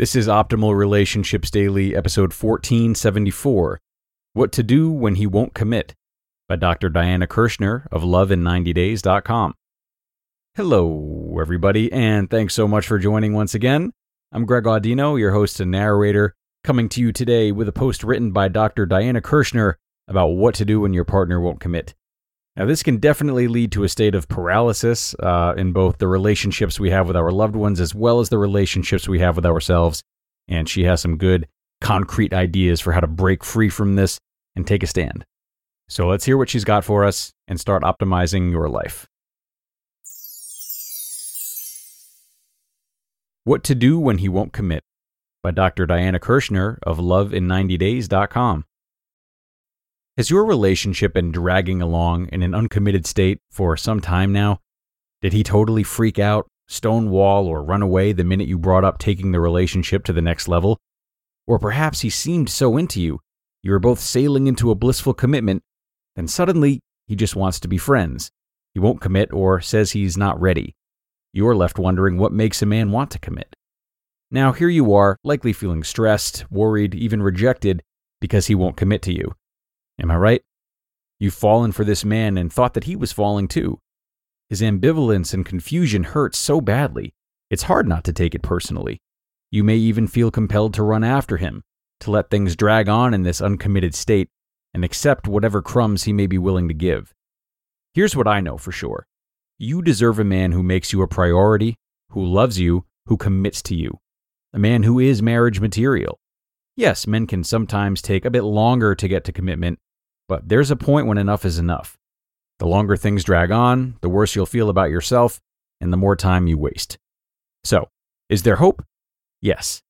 This is Optimal Relationships Daily, episode 1474 What to Do When He Won't Commit by Dr. Diana Kirschner of loveiN90days.com. Hello, everybody, and thanks so much for joining once again. I'm Greg Audino, your host and narrator, coming to you today with a post written by Dr. Diana Kirschner about what to do when your partner won't commit. Now, this can definitely lead to a state of paralysis uh, in both the relationships we have with our loved ones as well as the relationships we have with ourselves. And she has some good, concrete ideas for how to break free from this and take a stand. So let's hear what she's got for us and start optimizing your life. What to Do When He Won't Commit by Dr. Diana Kirschner of loveiN90days.com. Has your relationship been dragging along in an uncommitted state for some time now? Did he totally freak out, stonewall, or run away the minute you brought up taking the relationship to the next level? Or perhaps he seemed so into you, you were both sailing into a blissful commitment, then suddenly he just wants to be friends. He won't commit or says he's not ready. You're left wondering what makes a man want to commit. Now, here you are, likely feeling stressed, worried, even rejected because he won't commit to you. Am I right? You've fallen for this man and thought that he was falling too. His ambivalence and confusion hurt so badly, it's hard not to take it personally. You may even feel compelled to run after him, to let things drag on in this uncommitted state, and accept whatever crumbs he may be willing to give. Here's what I know for sure you deserve a man who makes you a priority, who loves you, who commits to you, a man who is marriage material. Yes, men can sometimes take a bit longer to get to commitment, but there's a point when enough is enough. The longer things drag on, the worse you'll feel about yourself, and the more time you waste. So, is there hope? Yes.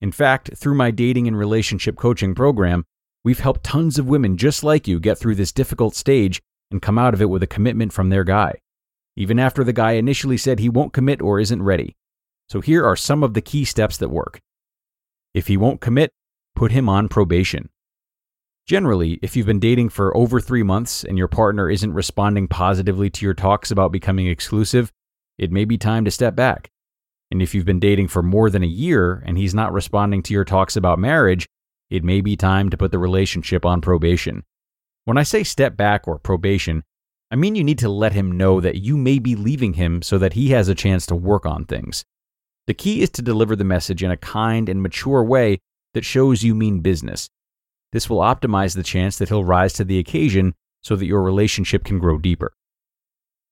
In fact, through my dating and relationship coaching program, we've helped tons of women just like you get through this difficult stage and come out of it with a commitment from their guy, even after the guy initially said he won't commit or isn't ready. So here are some of the key steps that work. If he won't commit, put him on probation. Generally, if you've been dating for over three months and your partner isn't responding positively to your talks about becoming exclusive, it may be time to step back. And if you've been dating for more than a year and he's not responding to your talks about marriage, it may be time to put the relationship on probation. When I say step back or probation, I mean you need to let him know that you may be leaving him so that he has a chance to work on things. The key is to deliver the message in a kind and mature way that shows you mean business this will optimize the chance that he'll rise to the occasion so that your relationship can grow deeper.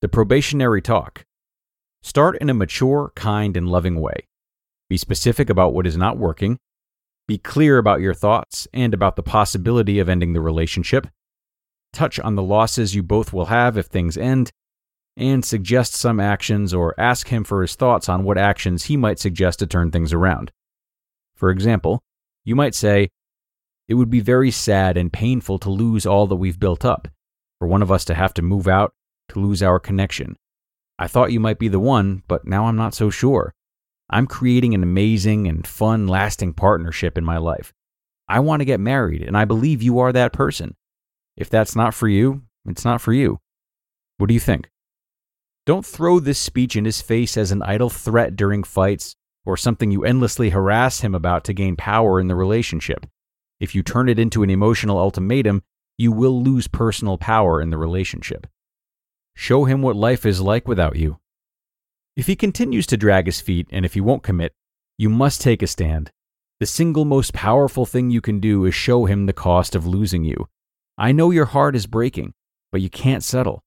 The probationary talk. Start in a mature, kind, and loving way. Be specific about what is not working. Be clear about your thoughts and about the possibility of ending the relationship. Touch on the losses you both will have if things end. And suggest some actions or ask him for his thoughts on what actions he might suggest to turn things around. For example, you might say, it would be very sad and painful to lose all that we've built up, for one of us to have to move out, to lose our connection. I thought you might be the one, but now I'm not so sure. I'm creating an amazing and fun, lasting partnership in my life. I want to get married, and I believe you are that person. If that's not for you, it's not for you. What do you think? Don't throw this speech in his face as an idle threat during fights or something you endlessly harass him about to gain power in the relationship. If you turn it into an emotional ultimatum, you will lose personal power in the relationship. Show him what life is like without you. If he continues to drag his feet and if he won't commit, you must take a stand. The single most powerful thing you can do is show him the cost of losing you. I know your heart is breaking, but you can't settle.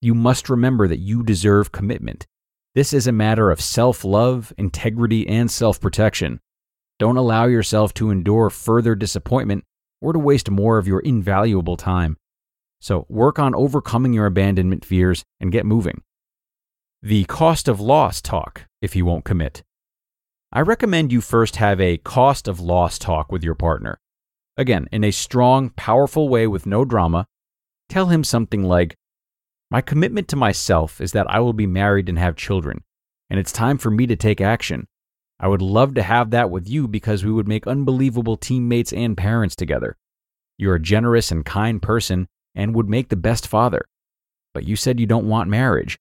You must remember that you deserve commitment. This is a matter of self love, integrity, and self protection. Don't allow yourself to endure further disappointment or to waste more of your invaluable time. So work on overcoming your abandonment fears and get moving. The cost of loss talk if you won't commit. I recommend you first have a cost of loss talk with your partner. Again, in a strong, powerful way with no drama, tell him something like, My commitment to myself is that I will be married and have children, and it's time for me to take action. I would love to have that with you because we would make unbelievable teammates and parents together. You're a generous and kind person, and would make the best father. But you said you don't want marriage.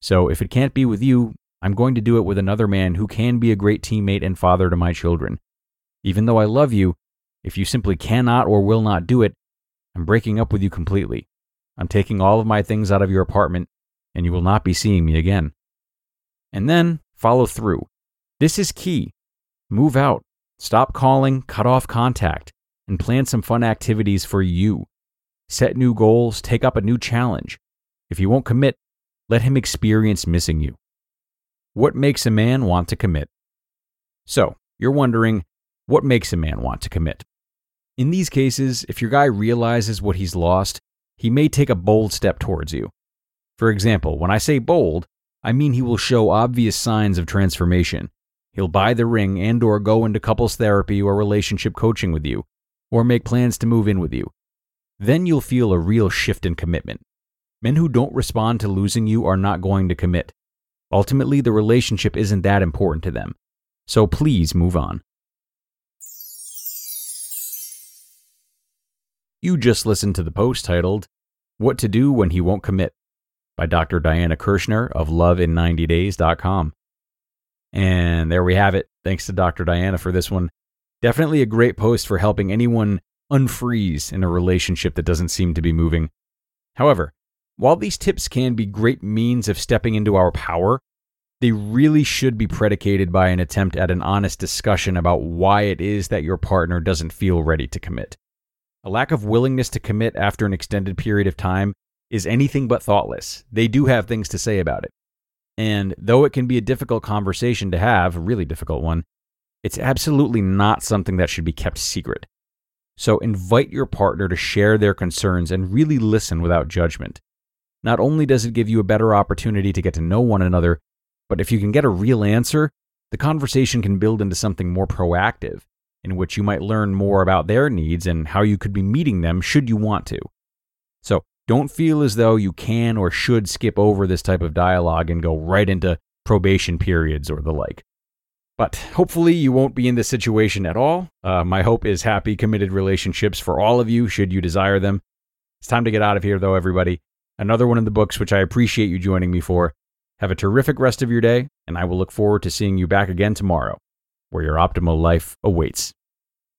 So if it can't be with you, I'm going to do it with another man who can be a great teammate and father to my children. Even though I love you, if you simply cannot or will not do it, I'm breaking up with you completely. I'm taking all of my things out of your apartment, and you will not be seeing me again. And then follow through. This is key. Move out, stop calling, cut off contact, and plan some fun activities for you. Set new goals, take up a new challenge. If you won't commit, let him experience missing you. What makes a man want to commit? So, you're wondering, what makes a man want to commit? In these cases, if your guy realizes what he's lost, he may take a bold step towards you. For example, when I say bold, I mean he will show obvious signs of transformation. He'll buy the ring and or go into couples therapy or relationship coaching with you, or make plans to move in with you. Then you'll feel a real shift in commitment. Men who don't respond to losing you are not going to commit. Ultimately, the relationship isn't that important to them. So please move on. You just listened to the post titled, What to Do When He Won't Commit by Dr. Diana Kirschner of loveiN90days.com. And there we have it. Thanks to Dr. Diana for this one. Definitely a great post for helping anyone unfreeze in a relationship that doesn't seem to be moving. However, while these tips can be great means of stepping into our power, they really should be predicated by an attempt at an honest discussion about why it is that your partner doesn't feel ready to commit. A lack of willingness to commit after an extended period of time is anything but thoughtless. They do have things to say about it. And though it can be a difficult conversation to have, a really difficult one, it's absolutely not something that should be kept secret. So invite your partner to share their concerns and really listen without judgment. Not only does it give you a better opportunity to get to know one another, but if you can get a real answer, the conversation can build into something more proactive, in which you might learn more about their needs and how you could be meeting them should you want to. So don't feel as though you can or should skip over this type of dialogue and go right into probation periods or the like. But hopefully, you won't be in this situation at all. Uh, my hope is happy, committed relationships for all of you, should you desire them. It's time to get out of here, though, everybody. Another one in the books, which I appreciate you joining me for. Have a terrific rest of your day, and I will look forward to seeing you back again tomorrow, where your optimal life awaits.